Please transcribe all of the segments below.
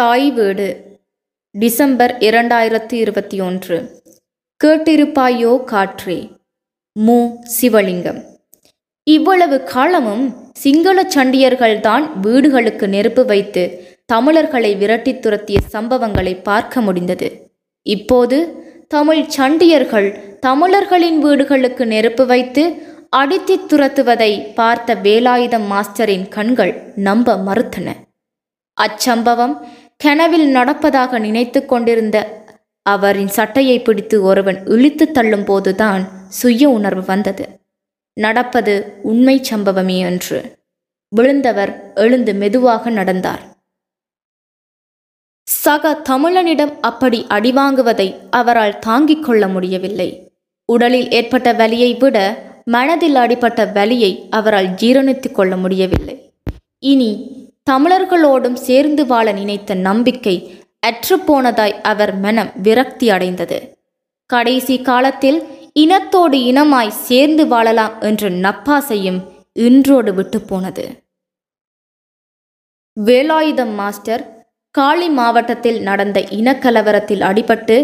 தாய் வீடு. டிசம்பர் இரண்டாயிரத்து இருபத்தி ஒன்று. கேட்டிருப்பாயோ காற்றே. மு. சிவலிங்கம். இவ்வளவு காலமும் சிங்கள சண்டியர்கள்தான் வீடுகளுக்கு நெருப்பு வைத்து தமிழர்களை விரட்டி துரத்திய சம்பவங்களை பார்க்க முடிந்தது. இப்போது தமிழ் சண்டியர்கள் தமிழர்களின் வீடுகளுக்கு நெருப்பு வைத்து அடித்து துரத்துவதை பார்த்த வேலாயுதம் மாஸ்டரின் கண்கள் நம்ப மறுத்தன. அச்சம்பவம் கனவில் நடப்பதாக நினைத்து கொண்டிருந்த அவரின் சட்டையை பிடித்து ஒருவன் இழுத்து தள்ளும் போதுதான் சுய உணர்வு வந்தது. நடப்பது உண்மை சம்பவமே என்று. விழுந்தவர் எழுந்து மெதுவாக நடந்தார். சக தமிழனிடம் அப்படி அடிவாங்குவதை அவரால் தாங்கிக் கொள்ள முடியவில்லை. உடலில் ஏற்பட்ட வலியை விட மனதில் அடிபட்ட வலியை அவரால் ஜீரணித்துக் கொள்ள முடியவில்லை. இனி தமிழர்களோடும் சேர்ந்து வாழ நினைத்த நம்பிக்கை அற்றுப்போனதாய் அவர் மனம் விரக்தி அடைந்தது. கடைசி காலத்தில் இனத்தோடு இனமாய் சேர்ந்து வாழலாம் என்ற நப்பாசையும் இன்றோடு விட்டு போனது. வேலாயுதம் மாஸ்டர் காளி மாவட்டத்தில் நடந்த இனக்கலவரத்தில் அடிபட்டு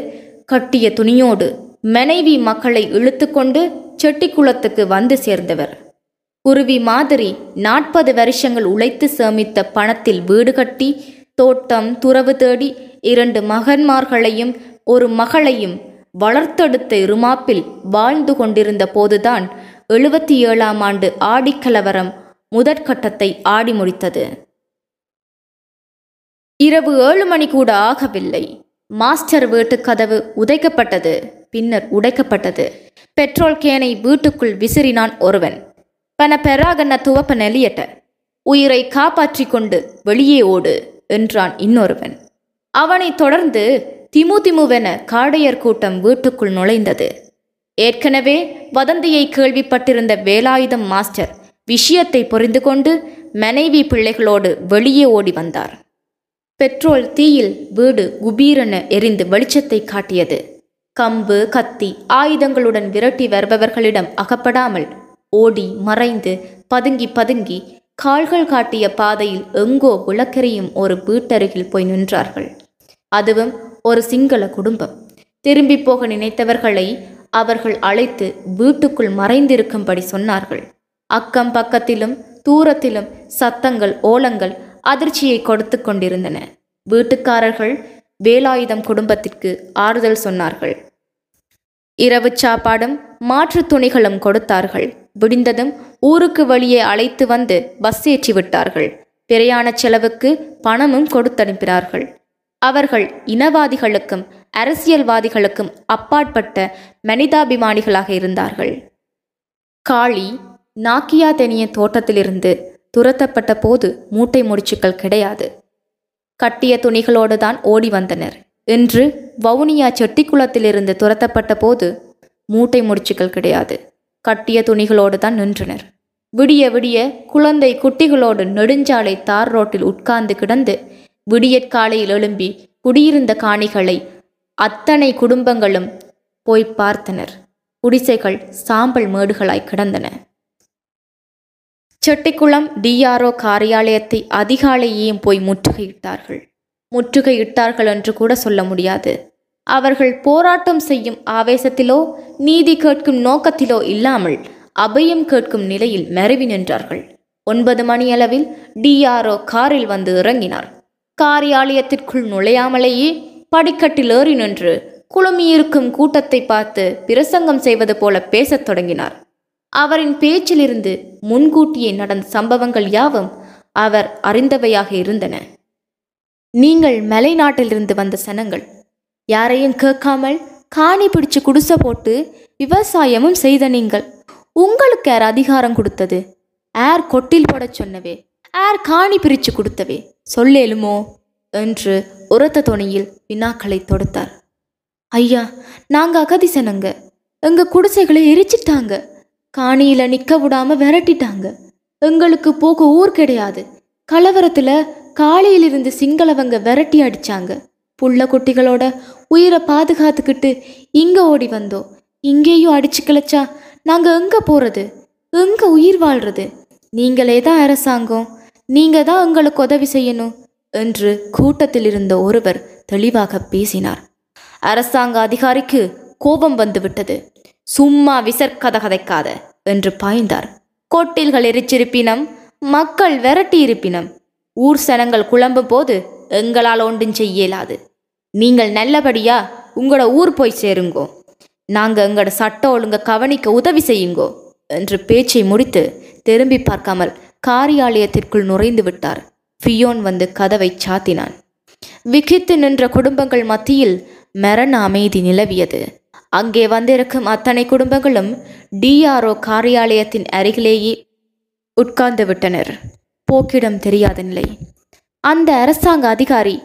கட்டிய துணியோடு மனைவி மக்களை இழுத்துக்கொண்டு செட்டிக்குளத்துக்கு வந்து சேர்ந்தவர். குருவி மாதிரி நாற்பது வருஷங்கள் உழைத்து சேமித்த பணத்தில் வீடு கட்டி தோட்டம் துறவு தேடி இரண்டு மகன்மார்களையும் ஒரு மகளையும் வளர்த்தெடுத்த இருமாப்பில் வாழ்ந்து கொண்டிருந்த போதுதான் எழுபத்தி ஏழாம் ஆண்டு ஆடிக்கலவரம் முதற்கட்டத்தை ஆடி முடித்தது. இரவு ஏழு மணி கூட ஆகவில்லை. மாஸ்டர் வீட்டு கதவு உதைக்கப்பட்டது. பின்னர் உடைக்கப்பட்டது. பெட்ரோல் கேனை வீட்டுக்குள் விசிறினான் ஒருவன். பன பெறாகன்ன துவப்ப நெலியட்ட. உயிரை காப்பாற்றி கொண்டு வெளியே ஓடு என்றான் இன்னொருவன். அவனைத் தொடர்ந்து திமு திமுவென காடையர் கூட்டம் வீட்டுக்குள் நுழைந்தது. ஏற்கனவே வதந்தியை கேள்விப்பட்டிருந்த வேலாயுதம் மாஸ்டர் விஷயத்தை புரிந்து கொண்டு மனைவி பிள்ளைகளோடு வெளியே ஓடி வந்தார். பெட்ரோல் தீயில் வீடு குபீரென எரிந்து வெளிச்சத்தை காட்டியது. கம்பு கத்தி ஆயுதங்களுடன் விரட்டி வருபவர்களிடம் அகப்படாமல் ஓடி மறைந்து பதுங்கி பதுங்கி கால்கள் காட்டிய பாதையில் எங்கோ விளக்கெறியும் ஒரு வீட்டருகில் போய் நின்றார்கள். அதுவும் ஒரு சிங்கள குடும்பம். திரும்பி போக நினைத்தவர்களை அவர்கள் அழைத்து வீட்டுக்குள் மறைந்திருக்கும்படி சொன்னார்கள். அக்கம் பக்கத்திலும் தூரத்திலும் சத்தங்கள் ஓலங்கள் அதிர்ச்சியை கொடுத்து கொண்டிருந்தன. வீட்டுக்காரர்கள் வேலாயுதம் குடும்பத்திற்கு ஆறுதல் சொன்னார்கள். இரவு சாப்பாடும் மாற்றுத் துணிகளும் கொடுத்தார்கள். விடிந்ததும் ஊருக்கு வெளியே அழைத்து வந்து பஸ் ஏற்றி விட்டார்கள். பிரயாண செலவுக்கு பணமும் கொடுத்தனுப்பினார்கள். அவர்கள் இனவாதிகளுக்கும் அரசியல்வாதிகளுக்கும் அப்பாற்பட்ட மனிதாபிமானிகளாக இருந்தார்கள். காளி நாக்கியா தெனிய தோட்டத்திலிருந்து துரத்தப்பட்ட போது மூட்டை முடிச்சுக்கள் கிடையாது. கட்டிய துணிகளோடு தான் ஓடி வந்தனர் இன்று வவுனியா செட்டிக்குளத்திலிருந்து துரத்தப்பட்ட போது மூட்டை முடிச்சுக்கள் கிடையாது. கட்டிய துணிகளோடு தான் நின்றனர். விடிய விடிய குழந்தை குட்டிகளோடு நெடுஞ்சாலை தார் ரோட்டில் உட்கார்ந்து கிடந்து விடியற்காலையில் எழும்பி குடியிருந்த காணிகளை அத்தனை குடும்பங்களும் போய் பார்த்தனர். குடிசைகள் சாம்பல் மேடுகளாய் கிடந்தன. செட்டிக்குளம் டிஆர்ஓ காரியாலயத்தை அதிகாலையேயும் போய் முற்றுகையிட்டார்கள். முற்றுகையிட்டார்கள் என்று கூட சொல்ல முடியாது. அவர்கள் போராட்டம் செய்யும் ஆவேசத்திலோ நீதி கேட்கும் நோக்கத்திலோ இல்லாமல் அபயம் கேட்கும் நிலையில் மறைவி நின்றார்கள். ஒன்பது மணியளவில் டிஆர்ஓ காரில் வந்து இறங்கினார். காரியாலயத்திற்குள் நுழையாமலேயே படிக்கட்டில் ஏறி நின்று குழுமியிருக்கும் கூட்டத்தை பார்த்து பிரசங்கம் செய்வது போல பேசத் தொடங்கினார். அவரின் பேச்சிலிருந்து முன்கூட்டியே நடந்த சம்பவங்கள் யாவும் அவர் அறிந்தவையாக இருந்தன. நீங்கள் மலைநாட்டிலிருந்து வந்த சனங்கள் யாரையும் கேட்காமல் காணி பிடிச்சு குடிசை போட்டு விவசாயமும் செய்த நீங்கள். உங்களுக்கு யார் அதிகாரம் கொடுத்தது? ஏர் கொட்டில் போட சொன்னவே? ஏர் காணி பிரித்து கொடுத்தவே? சொல்லேலுமோ? என்று உரத்த துணியில் வினாக்களை தொடுத்தார். ஐயா நாங்கள் அகதிசனங்க. எங்கள் குடிசைகளை எரிச்சிட்டாங்க. காணியில் நிற்க விடாமல் விரட்டிட்டாங்க. எங்களுக்கு போக ஊர் கிடையாது. கலவரத்தில் காலையிலிருந்து சிங்களவங்க விரட்டி அடிச்சாங்க. புள்ள குட்டிகளோட உயிரை பாதுகாத்துக்கிட்டு இங்கே ஓடி வந்தோம் இங்கேயும் அடிச்சு கிளச்சா நாங்கள் எங்கே போகிறது எங்கே உயிர் வாழ்றது? நீங்களே தான் அரசாங்கம். நீங்கள் தான் எங்களுக்கு உதவி செய்யணும் என்று கூட்டத்தில் இருந்த ஒருவர் தெளிவாக பேசினார். அரசாங்க அதிகாரிக்கு கோபம் வந்துவிட்டது. சும்மா விசற்கத கதைக்காத என்று பாய்ந்தார். கோட்டில்கள் எரிச்சிருப்பினம் மக்கள் விரட்டி இருப்பினம் ஊர் சனங்கள் குழம்பும் போது எங்களால் ஒன்றும் செய்யலாது. நீங்கள் நல்லபடியா உங்களோட ஊர் போய் சேருங்கோ. நாங்கள் எங்களோட சட்ட ஒழுங்க கவனிக்க உதவி செய்யுங்கோ என்று பேச்சை முடித்து திரும்பி பார்க்காமல் காரியாலயத்திற்குள் நுழைந்து விட்டார். ஃபியோன் வந்து கதவை சாத்தினான். விகித்து நின்ற குடும்பங்கள் மத்தியில் மரண அமைதி நிலவியது. அங்கே வந்திருக்கும் அத்தனை குடும்பங்களும் டிஆர்ஓ காரியாலயத்தின் அருகிலேயே உட்கார்ந்து விட்டனர். போக்கிடம் தெரியாத நிலை. அந்த அரசாங்க அதிகாரி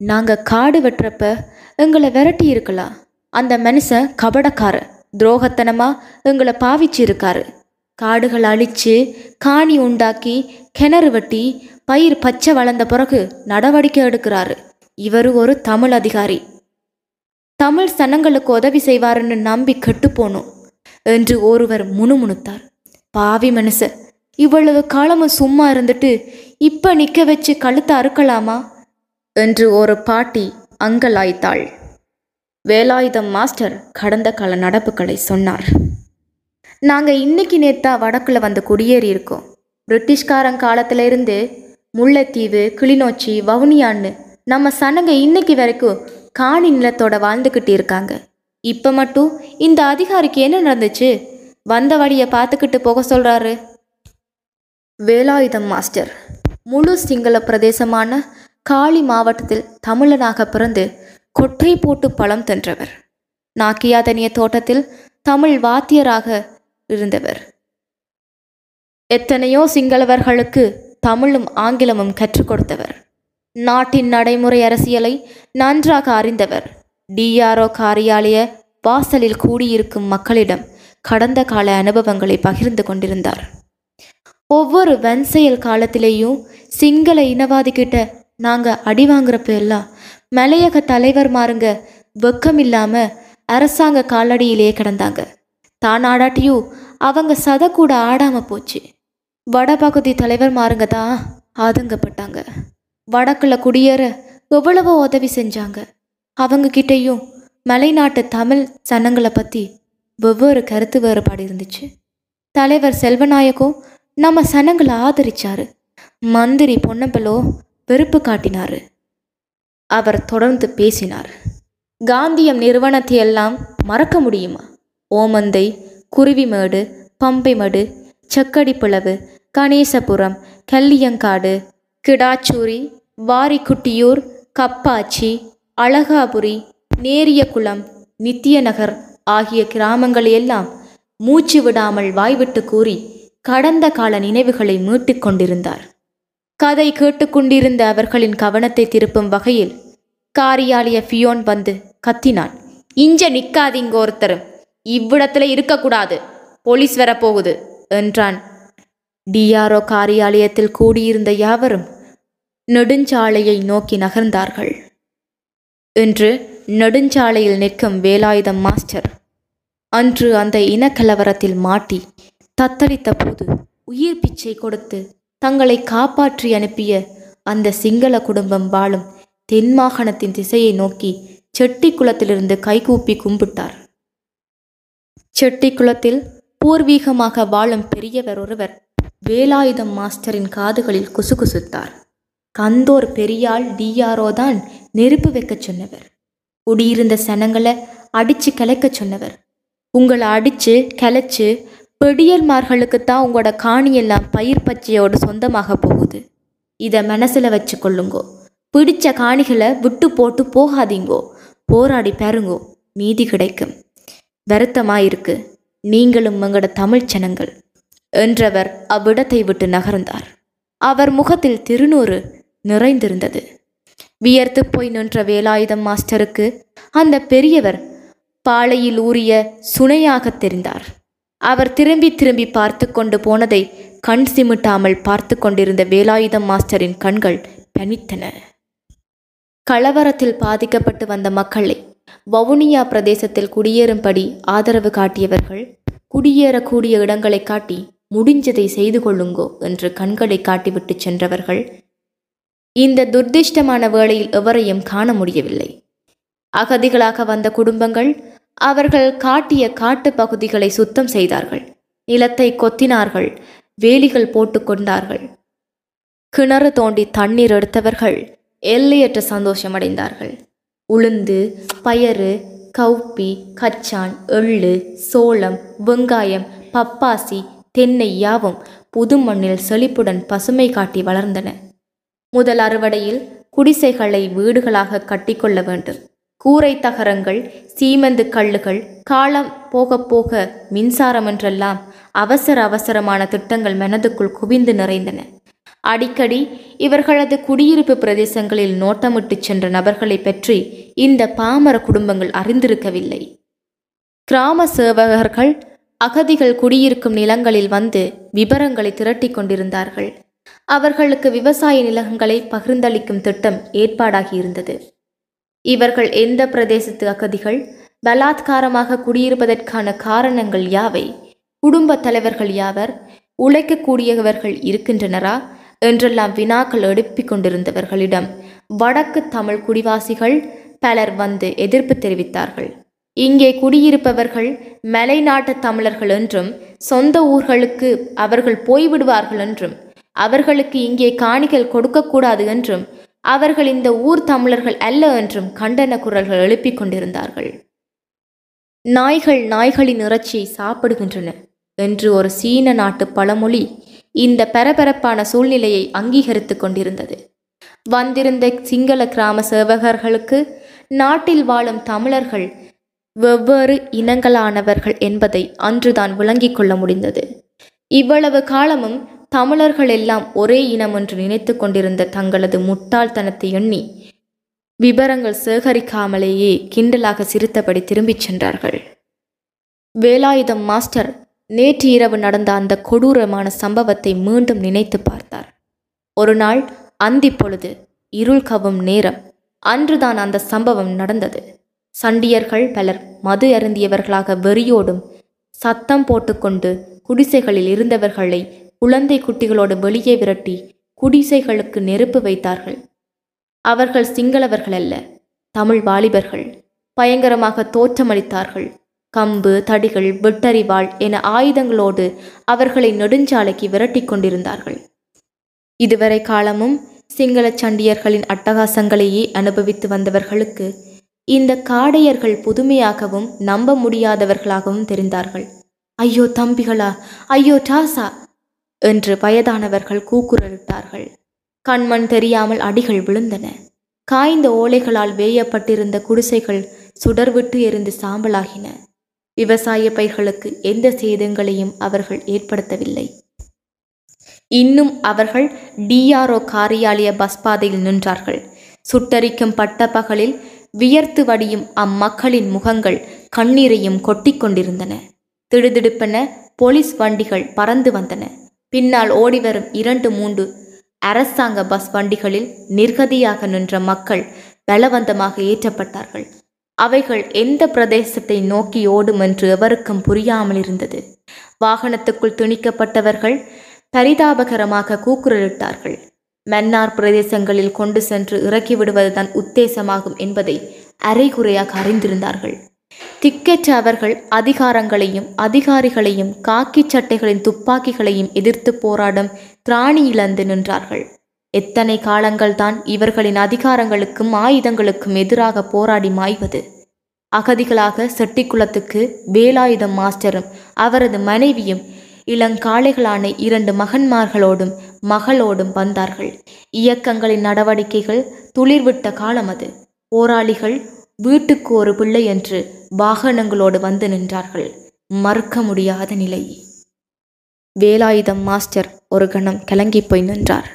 நாங்கள் காடு வெட்டுறப்ப எங்களை விரட்டி இருக்கலாம் அந்த மனுஷன் கபடக்கார துரோகத்தனமாக எங்களை பாவிச்சு இருக்காரு காடுகள் அழித்து காணி உண்டாக்கி கிணறு வெட்டி பயிர் பச்சை வளர்ந்த பிறகு நடவடிக்கை எடுக்கிறாரு. இவரு ஒரு தமிழ் அதிகாரி. தமிழ் சனங்களுக்கு உதவி செய்வாருன்னு நம்பி கெட்டு போனோம் என்று ஒருவர் முணுமுணுத்தார். பாவி மனுஷ இவ்வளவு காலமும் சும்மா இருந்துட்டு இப்போ நிற்க வச்சு கழுத்தை அறுக்கலாமா? என்று ஒரு பாட்டி அங்கலாய்த்தாள். வேலாயுதம் மாஸ்டர் கடந்த கால நடப்புகளை சொன்னார். நாங்கள் இன்னைக்கு நேத்தா வடக்குல வந்து குடியேறி இருக்கோம் பிரிட்டிஷ்காரன் காலத்துலேருந்து முல்லைத்தீவு கிளிநொச்சி வவுனியான்னு நம்ம சனங்க இன்னைக்கு வரைக்கும் காணி நிலத்தோட வாழ்ந்துக்கிட்டு இருக்காங்க. இப்போ மட்டும் இந்த அதிகாரிக்கு என்ன நடந்துச்சு? வந்த வழியை பார்த்துக்கிட்டு போக சொல்கிறாரு வேலாயுதம் மாஸ்டர் முழு சிங்கள பிரதேசமான காளி மாவட்டத்தில் தமிழனாக பிறந்து கொட்டை போட்டு பழம் தென்றவர். நாக்கியாதனிய தோட்டத்தில் தமிழ் வாத்தியராக இருந்தவர். எத்தனையோ சிங்களவர்களுக்கு தமிழும் ஆங்கிலமும் கற்றுக் கொடுத்தவர். நாட்டின் நடைமுறை அரசியலை நன்றாக அறிந்தவர். டிஆர்ஓ காரியாலய வாசலில் கூடியிருக்கும் மக்களிடம் கடந்த கால அனுபவங்களை பகிர்ந்து கொண்டிருந்தார். ஒவ்வொரு வன்செயல் காலத்திலேயும் சிங்கள இனவாதிகிட்ட நாங்கள் அடி வாங்குறப்ப எல்லாம் மலையக தலைவர் மாறுங்க வெக்கம் இல்லாமல் அரசாங்க காலடியிலேயே கிடந்தாங்க. தான் ஆடாட்டியும் அவங்க சத கூட ஆடாமல் போச்சு. வடபகுதி தலைவர் மாறுங்க தான் ஆதங்கப்பட்டாங்க. வடக்கில் குடியேற எவ்வளவோ உதவி செஞ்சாங்க. அவங்க கிட்டேயும் மலைநாட்டு தமிழ் சனங்களை பற்றி வெவ்வேறு கருத்து வேறுபாடு இருந்துச்சு. தலைவர் செல்வநாயகம் நம்ம சனங்களை ஆதரிச்சாரு. மந்திரி பொன்னம்பலோ வெறுப்பு காட்டினார். அவர் தொடர்ந்து பேசினார். காந்தியம் நிறுவனத்தை எல்லாம் மறக்க முடியுமா? ஓமந்தை குருவிமேடு பம்பைமடு செக்கடிப்புளவு கணேசபுரம் கல்லியங்காடு கிடாச்சூரி வாரிக்குட்டியூர் கப்பாச்சி அழகாபுரி நேரியகுளம் நித்தியநகர் ஆகிய கிராமங்களையெல்லாம் மூச்சு விடாமல் வாய்விட்டு கூறி கடந்த கால நினைவுகளை மீட்டுக் கொண்டிருந்தார். கதை கேட்டுக்கொண்டிருந்த அவர்களின் கவனத்தை திருப்பும் வகையில் காரியாலய ஃபியோன் வந்து கத்தினான். இஞ்ச நிற்காதீங்க ஒருத்தரும். இவ்விடத்துல இருக்கக்கூடாது. போலீஸ் வரப்போகுது என்றான். டிஆர்ஓ காரியாலயத்தில் கூடியிருந்த யாவரும் நெடுஞ்சாலையை நோக்கி நகர்ந்தார்கள். இன்று நெடுஞ்சாலையில் நிற்கும் வேலாயுதம் மாஸ்டர் அன்று அந்த இனக்கலவரத்தில் மாட்டி தத்தளித்த போது உயிர் பிச்சை கொடுத்து தங்களை காப்பாற்றி அனுப்பிய அந்த சிங்கள குடும்பம் வாழும் தென்மாகாணத்தின் திசையை நோக்கி செட்டி குளத்திலிருந்து கைகூப்பி கும்பிட்டார். செட்டி குளத்தில் பூர்வீகமாக வாழும் பெரியவர் ஒருவர் வேலாயுதம் மாஸ்டரின் காதுகளில் குசுகுசுத்தார். கந்தோர் பெரியாள் டிஆர்ஓ தான் நெருப்பு வைக்கச் சொன்னவர். குடியிருந்த சனங்களை அடிச்சு கலைக்கச் சொன்னவர். உங்களை அடிச்சு கிளைச்சு பெடியல்மார்களுக்கு தான் உங்களோட காணியெல்லாம் பயிர் பச்சையோடு சொந்தமாக போகுது. இதை மனசில் வச்சு கொள்ளுங்கோ. பிடிச்ச காணிகளை விட்டு போட்டு போகாதீங்கோ. போராடி பெறுங்கோ நீதி கிடைக்கும். வருத்தமாக இருக்கு. நீங்களும் எங்களோட தமிழ் ஜனங்கள். என்றவர் அவ்விடத்தை விட்டு நகர்ந்தார். அவர் முகத்தில் திருநூறு நிறைந்திருந்தது. வியர்த்து போய் நின்ற வேலாயுதம் மாஸ்டருக்கு அந்த பெரியவர் பாளையில் ஊறிய சுனையாகத் தெரிந்தார். அவர் திரும்பி திரும்பி பார்த்து கொண்டு போனதை கண் சிமிட்டாமல் பார்த்து கொண்டிருந்த வேலாயுதம் மாஸ்டரின் கண்கள் பனித்தன. கலவரத்தில் பாதிக்கப்பட்டு வந்த மக்களை வவுனியா பிரதேசத்தில் குடியேறும்படி ஆதரவு காட்டியவர்கள் குடியேறக்கூடிய இடங்களை காட்டி முடிஞ்சதை செய்து கொள்ளுங்கோ என்று கண்களை காட்டிவிட்டு சென்றவர்கள் இந்த துர்திஷ்டமான வேளையில் எவரையும் காண முடியவில்லை. அகதிகளாக வந்த குடும்பங்கள் அவர்கள் காட்டிய காட்டு பகுதிகளை சுத்தம் செய்தார்கள். நிலத்தை கொத்தினார்கள். வேலிகள் போட்டு கொண்டார்கள். கிணறு தோண்டி தண்ணீர் எடுத்தவர்கள் எல்லையற்ற சந்தோஷமடைந்தார்கள். உளுந்து பயறு கவுப்பி கச்சான் எள்ளு சோளம் வெங்காயம் பப்பாசி தென்னை யாவும் புது மண்ணில் செழிப்புடன் பசுமை காட்டி வளர்ந்தன. முதல் அறுவடையில் குடிசைகளை வீடுகளாக கட்டிக்கொள்ள வேண்டும். கூரை தகரங்கள் சீமெந்து கல்லுகள் காலம் போக போக மின்சாரம் என்றெல்லாம் அவசர அவசரமான திட்டங்கள் மனதுக்குள் குவிந்து நிறைந்தன. அடிக்கடி இவர்களது குடியிருப்பு பிரதேசங்களில் நோட்டமிட்டு சென்ற நபர்களை பற்றி இந்த பாமர குடும்பங்கள் அறிந்திருக்கவில்லை. கிராம சேவகர்கள் அகதிகள் குடியிருக்கும் நிலங்களில் வந்து விபரங்களை திரட்டி கொண்டிருந்தார்கள். அவர்களுக்கு விவசாய நிலங்களை பகிர்ந்தளிக்கும் திட்டம் ஏற்பாடாகியிருந்தது இவர்கள் எந்த பிரதேசத்து அகதிகள்? பலாத்காரமாக குடியிருப்பதற்கான காரணங்கள் யாவை? குடும்ப தலைவர்கள் யாவர்? உழைக்கக்கூடியவர்கள் இருக்கின்றனரா? என்றெல்லாம் வினாக்கள் எழுப்பிக் கொண்டிருந்தவர்களிடம் வடக்கு தமிழ் குடிவாசிகள் பலர் வந்து எதிர்ப்பு தெரிவித்தார்கள். இங்கே குடியிருப்பவர்கள் மலைநாட்டு தமிழர்கள் என்றும் சொந்த ஊர்களுக்கு அவர்கள் போய்விடுவார்கள் என்றும் அவர்களுக்கு இங்கே காணிகள் கொடுக்கக்கூடாது என்றும் அவர்கள் இந்த ஊர் தமிழர்கள் அல்ல என்றும் கண்டன குரல்கள் எழுப்பிக் கொண்டிருந்தார்கள் நாய்கள் நாய்களின் இறைச்சியை சாப்பிடுகின்றன என்று ஒரு சீன நாட்டு பழமொழி இந்த பரபரப்பான சூழ்நிலையை அங்கீகரித்து கொண்டிருந்தது. வந்திருந்த சிங்கள கிராம சேவகர்களுக்கு நாட்டில் வாழும் தமிழர்கள் வெவ்வேறு இனங்களானவர்கள் என்பதை அன்றுதான் விளங்கிக் கொள்ள முடிந்தது. இவ்வளவு காலமும் தமிழர்கள் எல்லாம் ஒரே இனம் என்று நினைத்து கொண்டிருந்த தங்களது முட்டாள்தனத்தை எண்ணி விபரங்கள் சேகரிக்காமலேயே கிண்டலாக சிரித்தபடி திரும்பிச் சென்றார்கள். வேலாயுதம் மாஸ்டர் நேற்று இரவு நடந்த அந்த கொடூரமான சம்பவத்தை மீண்டும் நினைத்து பார்த்தார். ஒரு நாள் அந்தி பொழுது இருள் கவும் நேரம் அன்றுதான் அந்த சம்பவம் நடந்தது. சண்டியர்கள் பலர் மது அருந்தியவர்களாக வெறியோடும் சத்தம் போட்டுக்கொண்டு குடிசைகளில் இருந்தவர்களை குழந்தை குட்டிகளோடு வெளியே விரட்டி குடிசைகளுக்கு நெருப்பு வைத்தார்கள். அவர்கள் சிங்களவர்கள் அல்ல தமிழ் வாலிபர்கள். பயங்கரமாக தோற்றமளித்தார்கள். கம்பு தடிகள் வெட்டறிவாள் என ஆயுதங்களோடு அவர்களை நெடுஞ்சாலைக்கு விரட்டிக் கொண்டிருந்தார்கள். இதுவரை காலமும் சிங்கள சண்டியர்களின் அட்டகாசங்களையே அனுபவித்து வந்தவர்களுக்கு இந்த காடையர்கள் புதுமையாகவும் நம்ப முடியாதவர்களாகவும் தெரிந்தார்கள். ஐயோ தம்பிகளா ஐயோ டாசா என்று வயதானவர்கள் கூக்குரலிட்டார்கள். கண்மண் தெரியாமல் அடிகள் விழுந்தன. காய்ந்த ஓலைகளால் வேயப்பட்டிருந்த குடிசைகள் சுடர்விட்டு எரிந்து சாம்பலாகின. விவசாய பயிர்களுக்கு எந்த சேதங்களையும் அவர்கள் ஏற்படுத்தவில்லை. இன்னும் அவர்கள் டிஆர்ஓ காரியாலய பஸ் பாதையில் நின்றார்கள். சுட்டரிக்கும் பட்ட பகலில் வியர்த்து வடியும் அம்மக்களின் முகங்கள் கண்ணீரையும் கொட்டிக்கொண்டிருந்தன. திடுதிடுப்பென போலீஸ் வண்டிகள் பறந்து வந்தன. பின்னால் ஓடிவரும் இரண்டு மூன்று அரசாங்க பஸ் வண்டிகளில் நிர்கதியாக நின்ற மக்கள் பலவந்தமாக ஏற்றப்பட்டார்கள். அவைகள் எந்த பிரதேசத்தை நோக்கி ஓடும் என்று எவருக்கும் புரியாமல் இருந்தது. வாகனத்துக்குள் துணிக்கப்பட்டவர்கள் பரிதாபகரமாக கூக்குரலிட்டார்கள். மன்னார் பிரதேசங்களில் கொண்டு சென்று இறக்கிவிடுவதுதான் உத்தேசமாகும் என்பதை அரைகுறையாக அறிந்திருந்தார்கள். திக்கற்ற அவர்கள் அதிகாரங்களையும் அதிகாரிகளையும் காக்கி சட்டைகளின் துப்பாக்கிகளையும் எதிர்த்து போராடும் திராணி இழந்து நின்றார்கள். எத்தனை காலங்கள்தான் இவர்களின் அதிகாரங்களுக்கும் ஆயுதங்களுக்கும் எதிராக போராடி மாய்வது? அகதிகளாக செட்டிக்குளத்துக்கு வேலாயுதம் மாஸ்டரும் அவரது மனைவியும் இளங்காளைகளான இரண்டு மகன்மார்களோடும் மகளோடும் வந்தார்கள். இயக்கங்களின் நடவடிக்கைகள் துளிர்விட்ட காலம் அது போராளிகள் வீட்டுக்கு ஒரு பிள்ளை என்று வாகனங்களோடு வந்து நின்றார்கள். மறுக்க முடியாத நிலை. வேலாயுதம் மாஸ்டர் ஒரு கணம் கலங்கி போய் நின்றார்.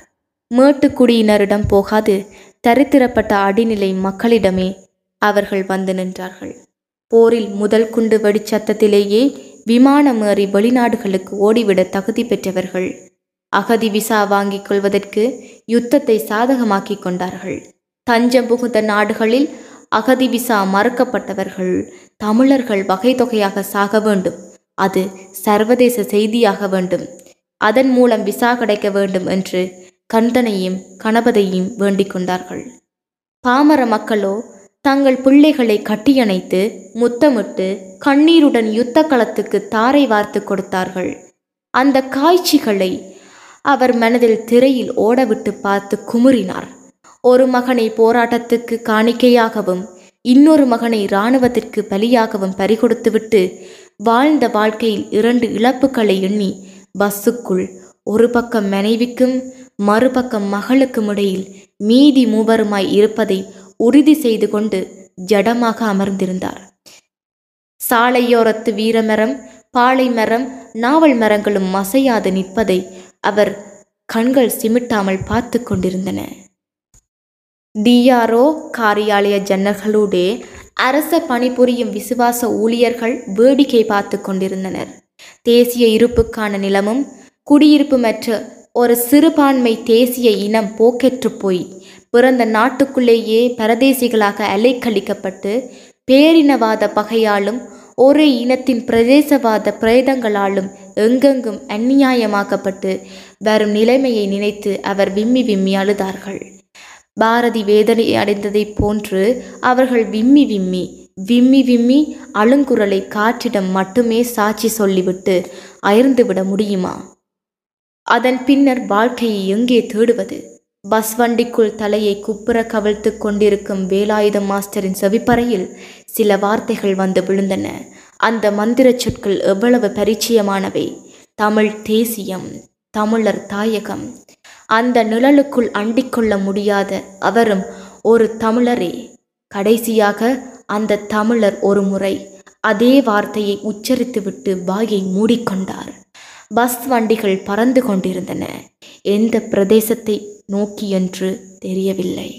மேட்டுக்குடியினரிடம் போகாது தரித்திரப்பட்ட அடிநிலை மக்களிடமே அவர்கள் வந்து நின்றார்கள். போரில் முதல் குண்டு வெடிச்சத்தத்திலேயே விமானம் ஏறி வெளிநாடுகளுக்கு ஓடிவிட தகுதி பெற்றவர்கள். அகதி விசா வாங்கிக் கொள்வதற்கு யுத்தத்தை சாதகமாக்கிக் கொண்டார்கள். தஞ்சம் புகுந்த நாடுகளில் அகதி விசா மறுக்கப்பட்டவர்கள் தமிழர்கள் வகை தொகையாக சாக வேண்டும். அது சர்வதேச செய்தியாக வேண்டும். அதன் மூலம் விசா கிடைக்க வேண்டும் என்று கந்தனையும் கணபதியையும் வேண்டிக் கொண்டார்கள். பாமர மக்களோ தங்கள் பிள்ளைகளை கட்டியணைத்து முத்தமிட்டு கண்ணீருடன் யுத்த களத்துக்கு தாரை வார்த்து கொடுத்தார்கள். அந்த காய்ச்சிகளை அவர் மனதில் திரையில் ஓடவிட்டு பார்த்து குமுறினார். ஒரு மகனை போராட்டத்துக்கு காணிக்கையாகவும் இன்னொரு மகனை இராணுவத்திற்கு பலியாகவும் பறிகொடுத்துவிட்டு வாழ்ந்த வாழ்க்கையில் இரண்டு இழப்புகளை எண்ணி பஸ்ஸுக்குள் ஒரு பக்கம் மனைவிக்கும் மறுபக்கம் மகளுக்கும் இடையில் மீதி மூவருமாய் இருப்பதை உறுதி செய்து கொண்டு ஜடமாக அமர்ந்திருந்தார். சாலையோரத்து வீரமரம் பாலை மரம் நாவல் மரங்களும் மசையாது நிற்பதை அவர் கண்கள் சிமிட்டாமல் பார்த்து கொண்டிருந்தன. டிஆர்ஓ காரியாலய ஜன்னல்களூடே அரச பணிபுரியும் விசுவாச ஊழியர்கள் வேடிக்கை பார்த்து கொண்டிருந்தனர். தேசிய இருப்புக்கான நிலமும் குடியிருப்புமற்ற ஒரு சிறுபான்மை தேசிய இனம் போக்கெற்று போய் பிறந்த நாட்டுக்குள்ளேயே பரதேசிகளாக அலைக்கழிக்கப்பட்டு பேரினவாத பகையாலும் ஒரே இனத்தின் பிரதேசவாத பிரேதங்களாலும் எங்கெங்கும் அந்நியாயமாக்கப்பட்டு வரும் நிலைமையை நினைத்து அவர் விம்மி விம்மி அழுதார்கள். பாரதி வேதனை அடைந்ததைப் போன்று அவர்கள் விம்மி விம்மி விம்மி விம்மி அழுங்குரலை காற்றிடம் மட்டுமே சாட்சி சொல்லிவிட்டு அயர்ந்துவிட முடியுமா? அதன் பின்னர் வாழ்க்கையை எங்கே தேடுவது? பஸ் வண்டிக்குள் தலையை குப்புற கவிழ்த்து கொண்டிருக்கும் வேலாயுதம் மாஸ்டரின் செவிப்பறையில் சில வார்த்தைகள் வந்து விழுந்தன. அந்த மந்திரச் சொற்கள் எவ்வளவு பரிச்சயமானவை? தமிழ் தேசியம் தமிழர் தாயகம் அந்த நிழலுக்குள் அண்டிக்கொள்ள முடியாத அவரும் ஒரு தமிழரே. கடைசியாக அந்த தமிழர் ஒரு முறை அதே வார்த்தையை உச்சரித்துவிட்டு வாயை மூடிக்கொண்டார். பஸ் வண்டிகள் பறந்து கொண்டிருந்தன. எந்த பிரதேசத்தை நோக்கி என்று தெரியவில்லை.